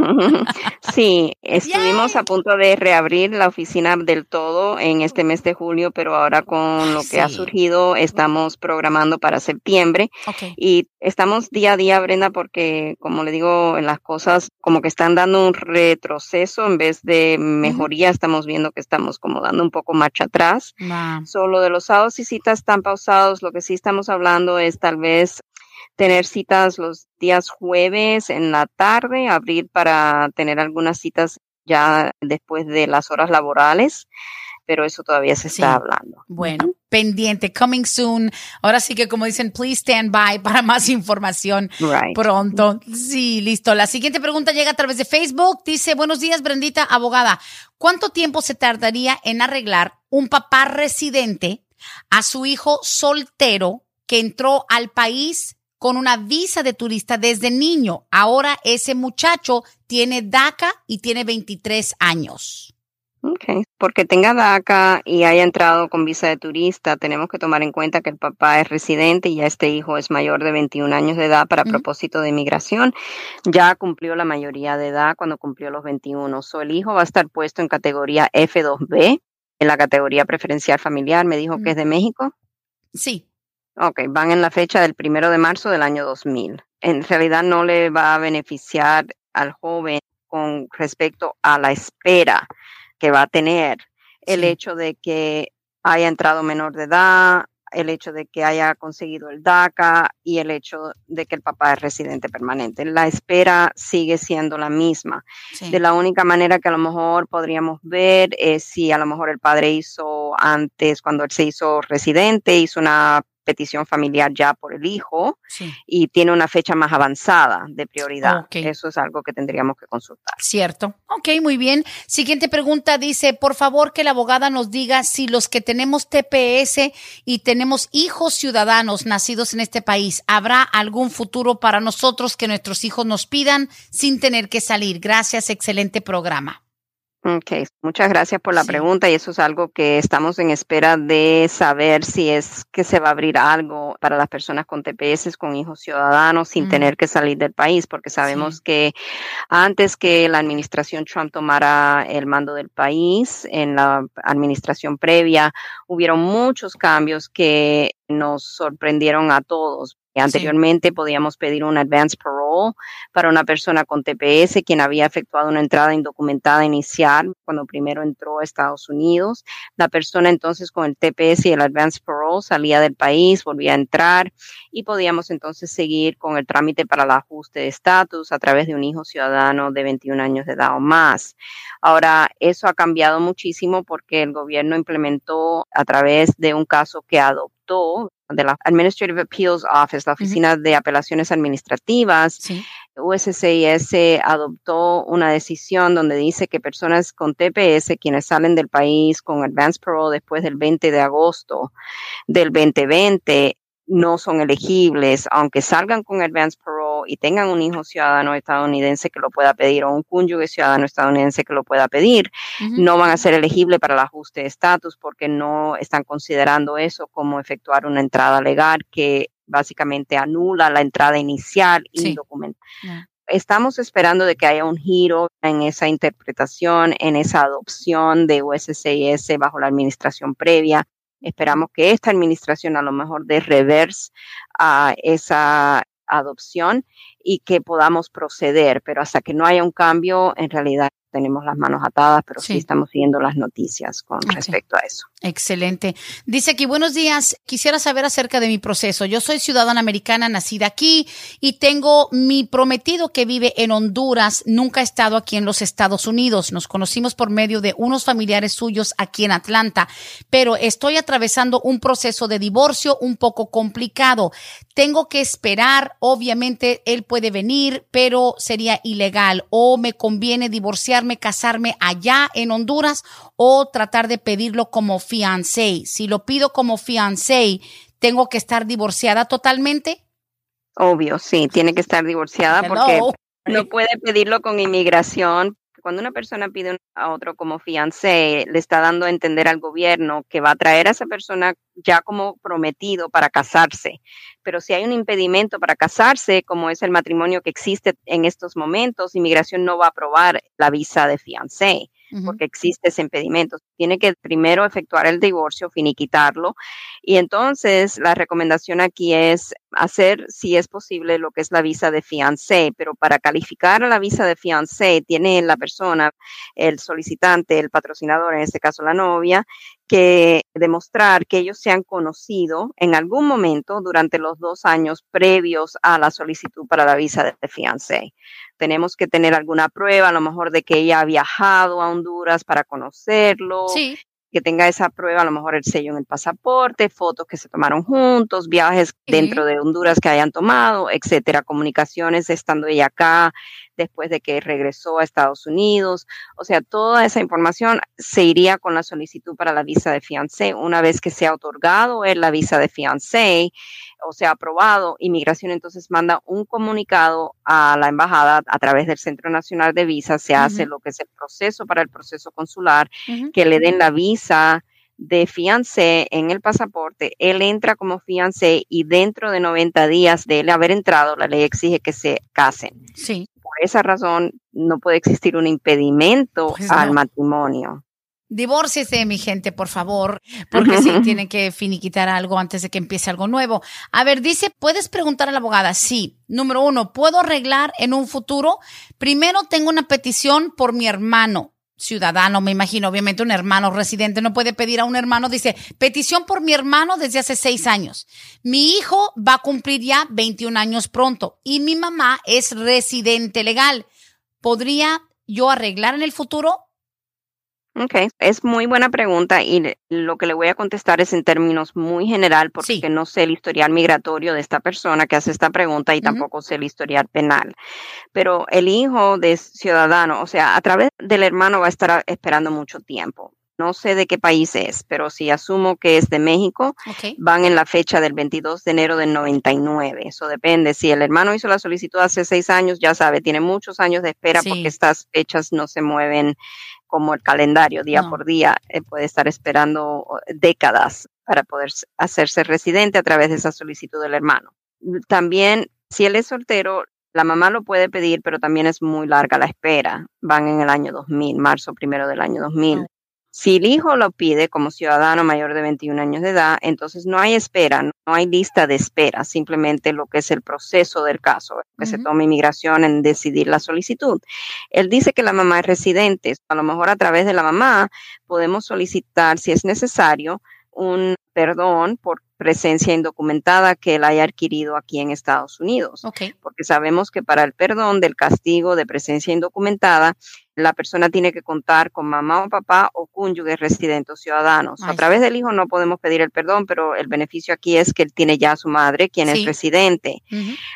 Sí, estuvimos a punto de reabrir la oficina del todo en este mes de julio, pero ahora con lo que ha surgido estamos programando para septiembre y estamos día a día, Brenda, porque como le digo, las cosas como que están dando un retroceso en vez de mejoría, estamos viendo que estamos como dando un poco marcha atrás. Solo de los sábados y citas están pausados, lo que sí estamos hablando es tal vez tener citas los días jueves en la tarde, abrir para tener algunas citas ya después de las horas laborales, pero eso todavía se está hablando. Bueno, pendiente, coming soon. Ahora sí que como dicen, please stand by para más información pronto. Sí, listo. La siguiente pregunta llega a través de Facebook. Dice, buenos días, Brendita, abogada. ¿Cuánto tiempo se tardaría en arreglar un papá residente a su hijo soltero que entró al país con una visa de turista desde niño. Ahora ese muchacho tiene DACA y tiene 23 años. Ok, porque tenga DACA y haya entrado con visa de turista, tenemos que tomar en cuenta que el papá es residente y ya este hijo es mayor de 21 años de edad para propósito de inmigración. Ya cumplió la mayoría de edad cuando cumplió los 21. So, el hijo va a estar puesto en categoría F2B, en la categoría preferencial familiar. Me dijo que es de México. Sí. Ok, van en la fecha del primero de marzo del año 2000. En realidad no le va a beneficiar al joven con respecto a la espera que va a tener el hecho de que haya entrado menor de edad, el hecho de que haya conseguido el DACA y el hecho de que el papá es residente permanente. La espera sigue siendo la misma. De la única manera que a lo mejor podríamos ver es si a lo mejor el padre hizo antes, cuando él se hizo residente, hizo una petición familiar ya por el hijo y tiene una fecha más avanzada de prioridad. Eso es algo que tendríamos que consultar. Cierto. Ok, muy bien. Siguiente pregunta dice, por favor que la abogada nos diga si los que tenemos TPS y tenemos hijos ciudadanos nacidos en este país, ¿habrá algún futuro para nosotros que nuestros hijos nos pidan sin tener que salir? Gracias, excelente programa. Ok, muchas gracias por la pregunta y eso es algo que estamos en espera de saber si es que se va a abrir algo para las personas con TPS, con hijos ciudadanos, sin tener que salir del país, porque sabemos que antes que la administración Trump tomara el mando del país, en la administración previa, hubieron muchos cambios que nos sorprendieron a todos. Anteriormente podíamos pedir un advance parole para una persona con TPS quien había efectuado una entrada indocumentada inicial cuando primero entró a Estados Unidos. La persona entonces con el TPS y el advance parole salía del país, volvía a entrar y podíamos entonces seguir con el trámite para el ajuste de estatus a través de un hijo ciudadano de 21 años de edad o más. Ahora, eso ha cambiado muchísimo porque el gobierno implementó a través de un caso que adoptó de la Administrative Appeals Office, la Oficina de Apelaciones Administrativas, USCIS adoptó una decisión donde dice que personas con TPS, quienes salen del país con Advance Parole después del 20 de agosto del 2020, no son elegibles, aunque salgan con Advance Parole y tengan un hijo ciudadano estadounidense que lo pueda pedir o un cónyuge ciudadano estadounidense que lo pueda pedir, no van a ser elegibles para el ajuste de estatus porque no están considerando eso como efectuar una entrada legal que básicamente anula la entrada inicial y Estamos esperando de que haya un giro en esa interpretación, en esa adopción de USCIS bajo la administración previa. Esperamos que esta administración a lo mejor dé reverse a esa adopción y que podamos proceder, pero hasta que no haya un cambio, en realidad tenemos las manos atadas, pero sí, estamos siguiendo las noticias con respecto a eso. Excelente. Dice aquí, buenos días, quisiera saber acerca de mi proceso. Yo soy ciudadana americana, nacida aquí y tengo mi prometido que vive en Honduras, nunca ha estado aquí en los Estados Unidos. Nos conocimos por medio de unos familiares suyos aquí en Atlanta, pero estoy atravesando un proceso de divorcio un poco complicado. Tengo que esperar, obviamente, él puede venir, pero sería ilegal. O me conviene divorciarme, casarme allá en Honduras o tratar de pedirlo como fiancé. Si lo pido como fiancé, ¿tengo que estar divorciada totalmente? Obvio, sí, tiene que estar divorciada porque no puede pedirlo con inmigración cuando una persona pide a otro como fiancé, le está dando a entender al gobierno que va a traer a esa persona ya como prometido para casarse. Pero si hay un impedimento para casarse, como es el matrimonio que existe en estos momentos, inmigración no va a aprobar la visa de fiancé porque existe ese impedimento. Tiene que primero efectuar el divorcio, finiquitarlo. Y entonces la recomendación aquí es hacer, si es posible, lo que es la visa de fiancé, pero para calificar a la visa de fiancé tiene la persona, el solicitante, el patrocinador, en este caso la novia, que demostrar que ellos se han conocido en algún momento durante los dos años previos a la solicitud para la visa de fiancé. Tenemos que tener alguna prueba, a lo mejor de que ella ha viajado a Honduras para conocerlo, sí. que tenga esa prueba, a lo mejor el sello en el pasaporte, fotos que se tomaron juntos, viajes dentro de Honduras que hayan tomado, etcétera, comunicaciones estando ella acá, después de que regresó a Estados Unidos. O sea, toda esa información se iría con la solicitud para la visa de fiancé. Una vez que se ha otorgado la visa de fiancé o sea aprobado, inmigración entonces manda un comunicado a la embajada a través del Centro Nacional de Visas. Se hace lo que es el proceso para el proceso consular, que le den la visa de fiancé en el pasaporte, él entra como fiancé y dentro de 90 días de él haber entrado, la ley exige que se casen. Sí esa razón no puede existir un impedimento pues al matrimonio. Divórciese, mi gente, por favor, porque sí tienen que finiquitar algo antes de que empiece algo nuevo. A ver, dice, ¿puedes preguntar a la abogada? Sí. Número uno, ¿puedo arreglar en un futuro? Primero tengo una petición por mi hermano ciudadano, me imagino, obviamente un hermano residente no puede pedir a un hermano, dice, petición por mi hermano desde hace seis años. Mi hijo va a cumplir ya 21 años pronto y mi mamá es residente legal. ¿Podría yo arreglar en el futuro? Ok, es muy buena pregunta y lo que le voy a contestar es en términos muy general porque no sé el historial migratorio de esta persona que hace esta pregunta y tampoco sé el historial penal. Pero el hijo de ciudadano, o sea, a través del hermano va a estar esperando mucho tiempo. No sé de qué país es, pero si asumo que es de México, van en la fecha del 22 de enero del 99. Eso depende. Si el hermano hizo la solicitud hace seis años, ya sabe, tiene muchos años de espera porque estas fechas no se mueven como el calendario día por día, eh, puede estar esperando décadas para poder hacerse residente a través de esa solicitud del hermano. También, si él es soltero, la mamá lo puede pedir, pero también es muy larga la espera. Van en el año 2000, marzo primero del año 2000. Si el hijo lo pide como ciudadano mayor de 21 años de edad, entonces no hay espera, no hay lista de espera, simplemente lo que es el proceso del caso, que se toma inmigración en decidir la solicitud. Él dice que la mamá es residente, a lo mejor a través de la mamá podemos solicitar, si es necesario, un perdón por presencia indocumentada que él haya adquirido aquí en Estados Unidos. Porque sabemos que para el perdón del castigo de presencia indocumentada la persona tiene que contar con mamá o papá o cónyuges residentes ciudadanos. a través del hijo no podemos pedir el perdón, pero el beneficio aquí es que él tiene ya a su madre, quien es residente.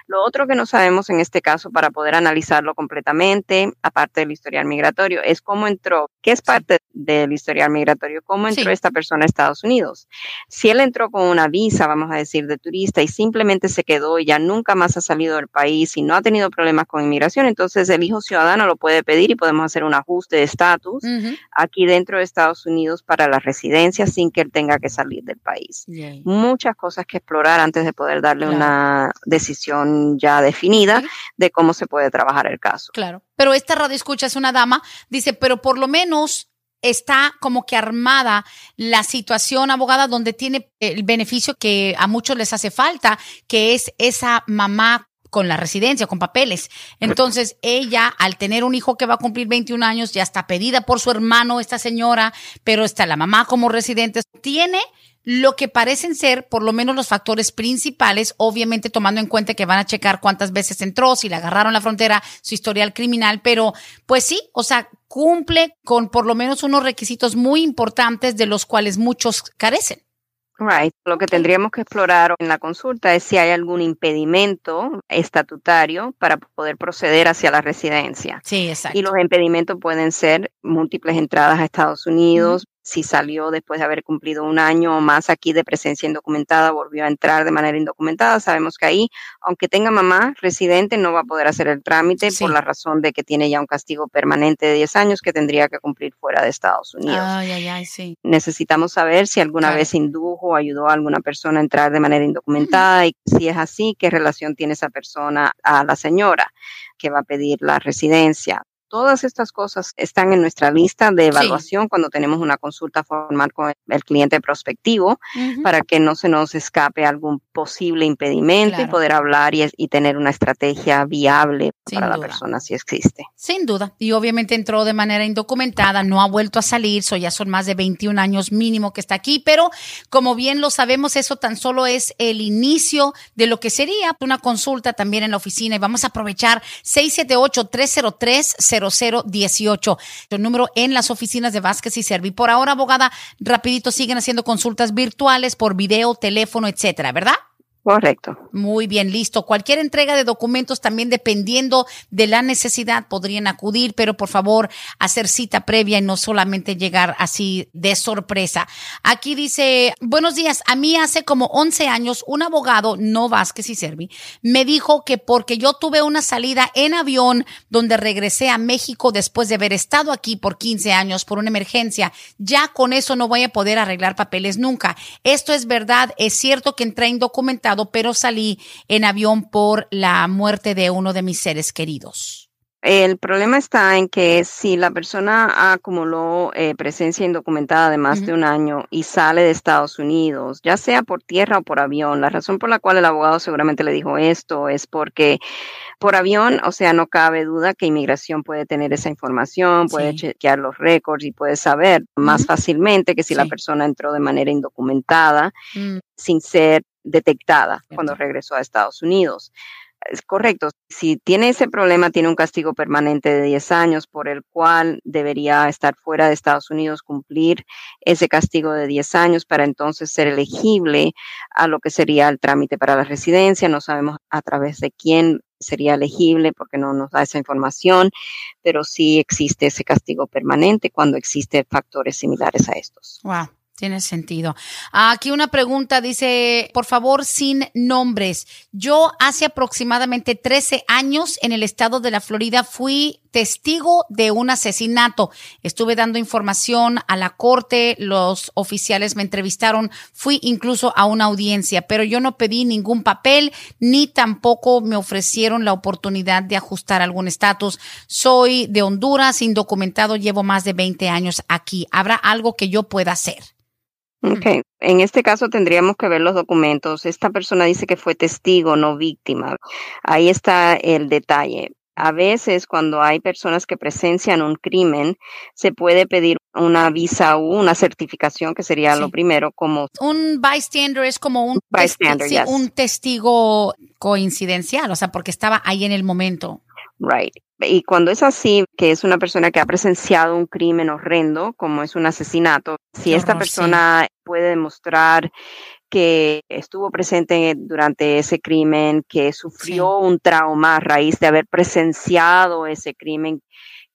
Lo otro que no sabemos en este caso para poder analizarlo completamente, aparte del historial migratorio, es cómo entró, qué es parte del historial migratorio, cómo entró esta persona a Estados Unidos. Si él entró con una visa, vamos a decir, de turista y simplemente se quedó y ya nunca más ha salido del país y no ha tenido problemas con inmigración, entonces el hijo ciudadano lo puede pedir y podemos hacer un ajuste de estatus aquí dentro de Estados Unidos para la residencia sin que él tenga que salir del país. Muchas cosas que explorar antes de poder darle una decisión ya definida de cómo se puede trabajar el caso. Claro. Pero esta radio escucha es una dama, dice, pero por lo menos está como que armada la situación abogada donde tiene el beneficio que a muchos les hace falta, que es esa mamá con la residencia, con papeles. Entonces, ella, al tener un hijo que va a cumplir 21 años, ya está pedida por su hermano, esta señora, pero está la mamá como residente, tiene lo que parecen ser por lo menos los factores principales, obviamente tomando en cuenta que van a checar cuántas veces entró, si le agarraron la frontera, su historial criminal, pero pues sí, o sea, cumple con por lo menos unos requisitos muy importantes de los cuales muchos carecen. Right. Lo que tendríamos que explorar en la consulta es si hay algún impedimento estatutario para poder proceder hacia la residencia. Sí, exacto. Y los impedimentos pueden ser múltiples entradas a Estados Unidos, si salió después de haber cumplido un año o más aquí de presencia indocumentada, volvió a entrar de manera indocumentada, sabemos que ahí, aunque tenga mamá residente, no va a poder hacer el trámite por la razón de que tiene ya un castigo permanente de 10 años que tendría que cumplir fuera de Estados Unidos. Ay, ay, ay, sí. Necesitamos saber si alguna vez indujo o ayudó a alguna persona a entrar de manera indocumentada y si es así, qué relación tiene esa persona a la señora que va a pedir la residencia. Todas estas cosas están en nuestra lista de evaluación cuando tenemos una consulta formal con el cliente prospectivo para que no se nos escape algún posible impedimento y poder hablar y, tener una estrategia viable para la persona si existe. Sin duda. Y obviamente entró de manera indocumentada, no ha vuelto a salir, so ya son más de 21 años mínimo que está aquí, pero como bien lo sabemos, eso tan solo es el inicio de lo que sería una consulta también en la oficina y vamos a aprovechar 678 303 0018. El número en las oficinas de Vázquez y Servi. Por ahora, abogada, rapidito siguen haciendo consultas virtuales por video, teléfono, etcétera, ¿verdad? Correcto. Muy bien, listo. Cualquier entrega de documentos también dependiendo de la necesidad podrían acudir, pero por favor hacer cita previa y no solamente llegar así de sorpresa. Aquí dice, buenos días, a mí hace como 11 años un abogado, no Vázquez y Servi, me dijo que porque yo tuve una salida en avión donde regresé a México después de haber estado aquí por 15 años por una emergencia, ya con eso no voy a poder arreglar papeles nunca. Esto es verdad, es cierto que entré indocumentado pero salí en avión por la muerte de uno de mis seres queridos. El problema está en que si la persona acumuló eh, presencia indocumentada de más de un año y sale de Estados Unidos, ya sea por tierra o por avión, la razón por la cual el abogado seguramente le dijo esto es porque por avión, o sea, no cabe duda que inmigración puede tener esa información, puede chequear los récords y puede saber más fácilmente que si la persona entró de manera indocumentada mm. sin ser detectada cuando regresó a Estados Unidos. Es correcto. Si tiene ese problema, tiene un castigo permanente de 10 años por el cual debería estar fuera de Estados Unidos, cumplir ese castigo de 10 años para entonces ser elegible a lo que sería el trámite para la residencia. No sabemos a través de quién sería elegible porque no nos da esa información, pero sí existe ese castigo permanente cuando existen factores similares a estos. Wow. Tiene sentido. Aquí una pregunta dice, por favor, sin nombres. Yo hace aproximadamente 13 años en el estado de la Florida fui testigo de un asesinato. Estuve dando información a la corte, los oficiales me entrevistaron, fui incluso a una audiencia, pero yo no pedí ningún papel ni tampoco me ofrecieron la oportunidad de ajustar algún estatus. Soy de Honduras, indocumentado, llevo más de 20 años aquí. ¿Habrá algo que yo pueda hacer? Ok, en este caso tendríamos que ver los documentos. Esta persona dice que fue testigo, no víctima. Ahí está el detalle. A veces cuando hay personas que presencian un crimen, se puede pedir una visa o una certificación, que sería lo primero, como... Un bystander es como un, un testigo coincidencial, o sea, porque estaba ahí en el momento. Right. Y cuando es así, que es una persona que ha presenciado un crimen horrendo, como es un asesinato, si esta persona puede demostrar que estuvo presente durante ese crimen, que sufrió un trauma a raíz de haber presenciado ese crimen,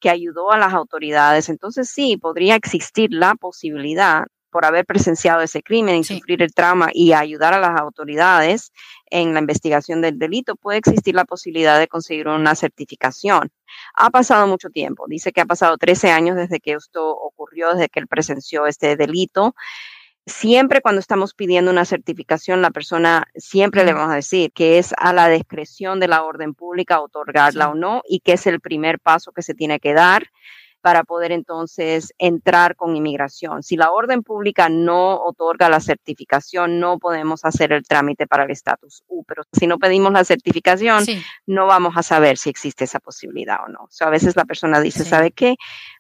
que ayudó a las autoridades, entonces sí, podría existir la posibilidad por haber presenciado ese crimen y sufrir el trauma y ayudar a las autoridades en la investigación del delito, puede existir la posibilidad de conseguir una certificación. Ha pasado mucho tiempo, dice que ha pasado 13 años desde que esto ocurrió, desde que él presenció este delito. Siempre cuando estamos pidiendo una certificación, la persona siempre le vamos a decir que es a la discreción de la orden pública otorgarla o no y que es el primer paso que se tiene que dar para poder entonces entrar con inmigración. Si la orden pública no otorga la certificación, no podemos hacer el trámite para el estatus U, pero si no pedimos la certificación, no vamos a saber si existe esa posibilidad o no. a veces la persona dice, ¿sabe qué?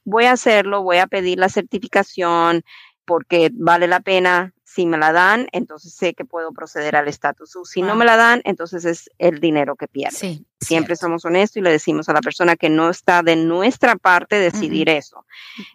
Voy a hacerlo, voy a pedir la certificación porque vale la pena Si me la dan, entonces sé que puedo proceder al estatus. Si no me la dan, entonces es el dinero que pierde. Siempre somos honestos y le decimos a la persona que no está de nuestra parte decidir eso.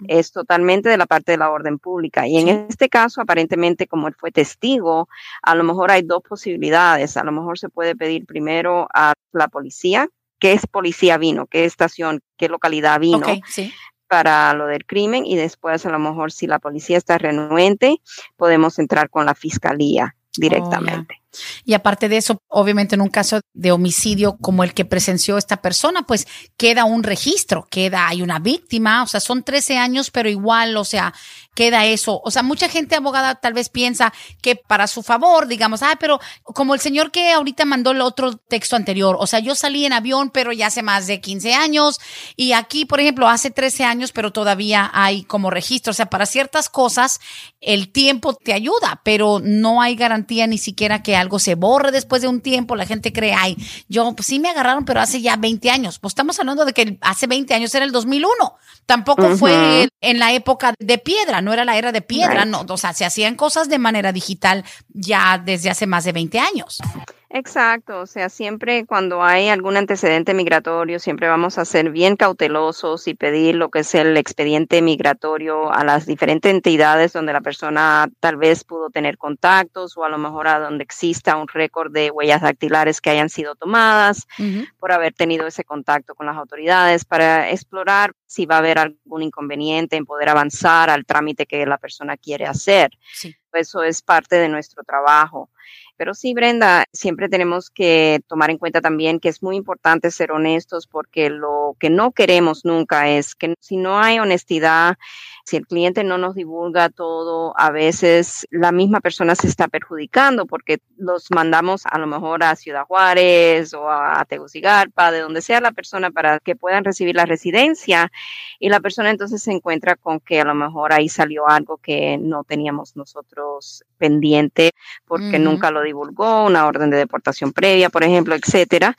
Es totalmente de la parte de la orden pública. Y en este caso, aparentemente, como él fue testigo, a lo mejor hay dos posibilidades. A lo mejor se puede pedir primero a la policía qué es policía vino, qué estación, qué localidad vino. sí para lo del crimen y después a lo mejor si la policía está renuente, podemos entrar con la fiscalía oh, directamente. Y aparte de eso, obviamente en un caso de homicidio como el que presenció esta persona, pues queda un registro, queda, hay una víctima, o sea, son 13 años, pero igual, o sea, queda eso. O sea, mucha gente abogada tal vez piensa que para su favor, digamos, ah, pero como el señor que ahorita mandó el otro texto anterior, o sea, yo salí en avión, pero ya hace más de 15 años y aquí, por ejemplo, hace 13 años, pero todavía hay como registro. O sea, para ciertas cosas el tiempo te ayuda, pero no hay garantía ni siquiera que algo se borre después de un tiempo. La gente cree, ay, yo pues sí me agarraron, pero hace ya 20 años. Pues estamos hablando de que hace 20 años era el 2001. Tampoco fue en la época de piedra, no era la era de piedra, no, o sea, se hacían cosas de manera digital ya desde hace más de 20 años. Exacto, o sea, siempre cuando hay algún antecedente migratorio, siempre vamos a ser bien cautelosos y pedir lo que es el expediente migratorio a las diferentes entidades donde la persona tal vez pudo tener contactos o a lo mejor a donde exista un récord de huellas dactilares que hayan sido tomadas por haber tenido ese contacto con las autoridades para explorar si va a haber algún inconveniente en poder avanzar al trámite que la persona quiere hacer. Eso es parte de nuestro trabajo. Pero sí, Brenda, siempre tenemos que tomar en cuenta también que es muy importante ser honestos porque lo que no queremos nunca es que si no hay honestidad, si el cliente no nos divulga todo, a veces la misma persona se está perjudicando porque los mandamos a lo mejor a Ciudad Juárez o a Tegucigalpa, de donde sea la persona para que puedan recibir la residencia y la persona entonces se encuentra con que a lo mejor ahí salió algo que no teníamos nosotros pendiente porque nunca lo divulgó, una orden de deportación previa, por ejemplo, etcétera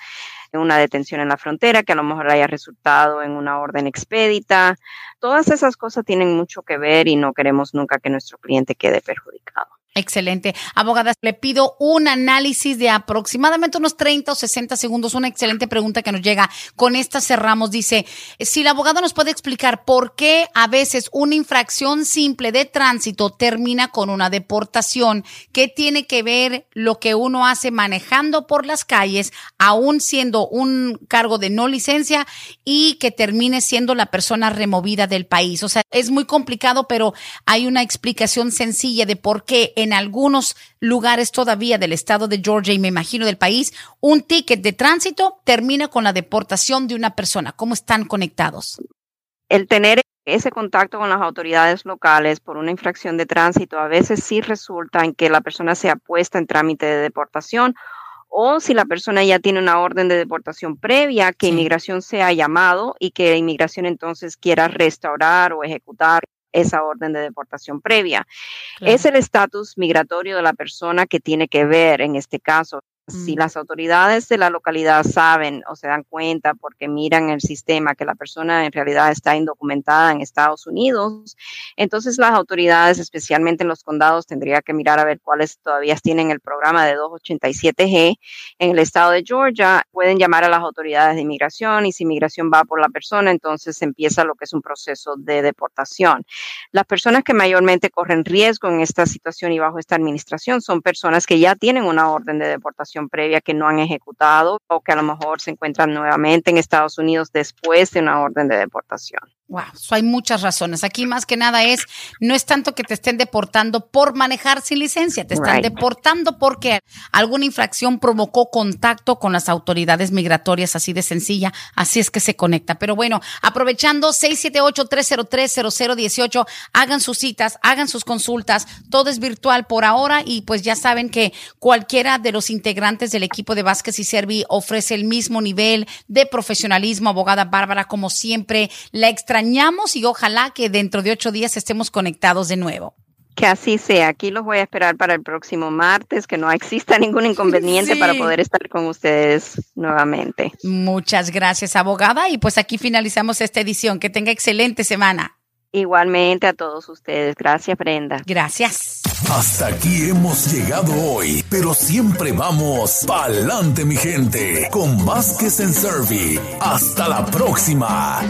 una detención en la frontera que a lo mejor haya resultado en una orden expedita. Todas esas cosas tienen mucho que ver y no queremos nunca que nuestro cliente quede perjudicado. Excelente. Abogada, le pido un análisis de aproximadamente unos 30 o 60 segundos. Una excelente pregunta que nos llega. Con esta cerramos. Dice, si el abogado nos puede explicar por qué a veces una infracción simple de tránsito termina con una deportación. ¿Qué tiene que ver lo que uno hace manejando por las calles, aún siendo un cargo de no licencia y que termine siendo la persona removida del país? O sea, es muy complicado, pero hay una explicación sencilla de por qué en algunos lugares todavía del estado de Georgia y me imagino del país, un ticket de tránsito termina con la deportación de una persona. ¿Cómo están conectados? El tener ese contacto con las autoridades locales por una infracción de tránsito a veces sí resulta en que la persona sea puesta en trámite de deportación o si la persona ya tiene una orden de deportación previa, que inmigración sea llamado y que inmigración entonces quiera restaurar o ejecutar esa orden de deportación previa. Es el estatus migratorio de la persona que tiene que ver en este caso. Si mm. las autoridades de la localidad saben o se dan cuenta porque miran el sistema que la persona en realidad está indocumentada en Estados Unidos, entonces las autoridades, especialmente en los condados, tendría que mirar a ver cuáles todavía tienen el programa de 287G en el estado de Georgia. Pueden llamar a las autoridades de inmigración y si inmigración va por la persona, entonces empieza lo que es un proceso de deportación. Las personas que mayormente corren riesgo en esta situación y bajo esta administración son personas que ya tienen una orden de deportación previa que no han ejecutado o que a lo mejor se encuentran nuevamente en Estados Unidos después de una orden de deportación. Wow, hay muchas razones. Aquí más que nada es, no es tanto que te estén deportando por manejar sin licencia, te están deportando porque alguna infracción provocó contacto con las autoridades migratorias, así de sencilla, así es que se conecta. Pero bueno, aprovechando 678-303-0018, hagan sus citas, hagan sus consultas, todo es virtual por ahora y pues ya saben que cualquiera de los integrantes del equipo de Vázquez y Servi ofrece el mismo nivel de profesionalismo, abogada Bárbara, como siempre, la extra extrañamos y ojalá que dentro de ocho días estemos conectados de nuevo. Que así sea. Aquí los voy a esperar para el próximo martes, que no exista ningún inconveniente para poder estar con ustedes nuevamente. Muchas gracias, abogada. Y pues aquí finalizamos esta edición. Que tenga excelente semana. Igualmente a todos ustedes. Gracias, Brenda. Gracias. Hasta aquí hemos llegado hoy, pero siempre vamos pa'lante, mi gente, con Vázquez en Servi. Hasta la próxima.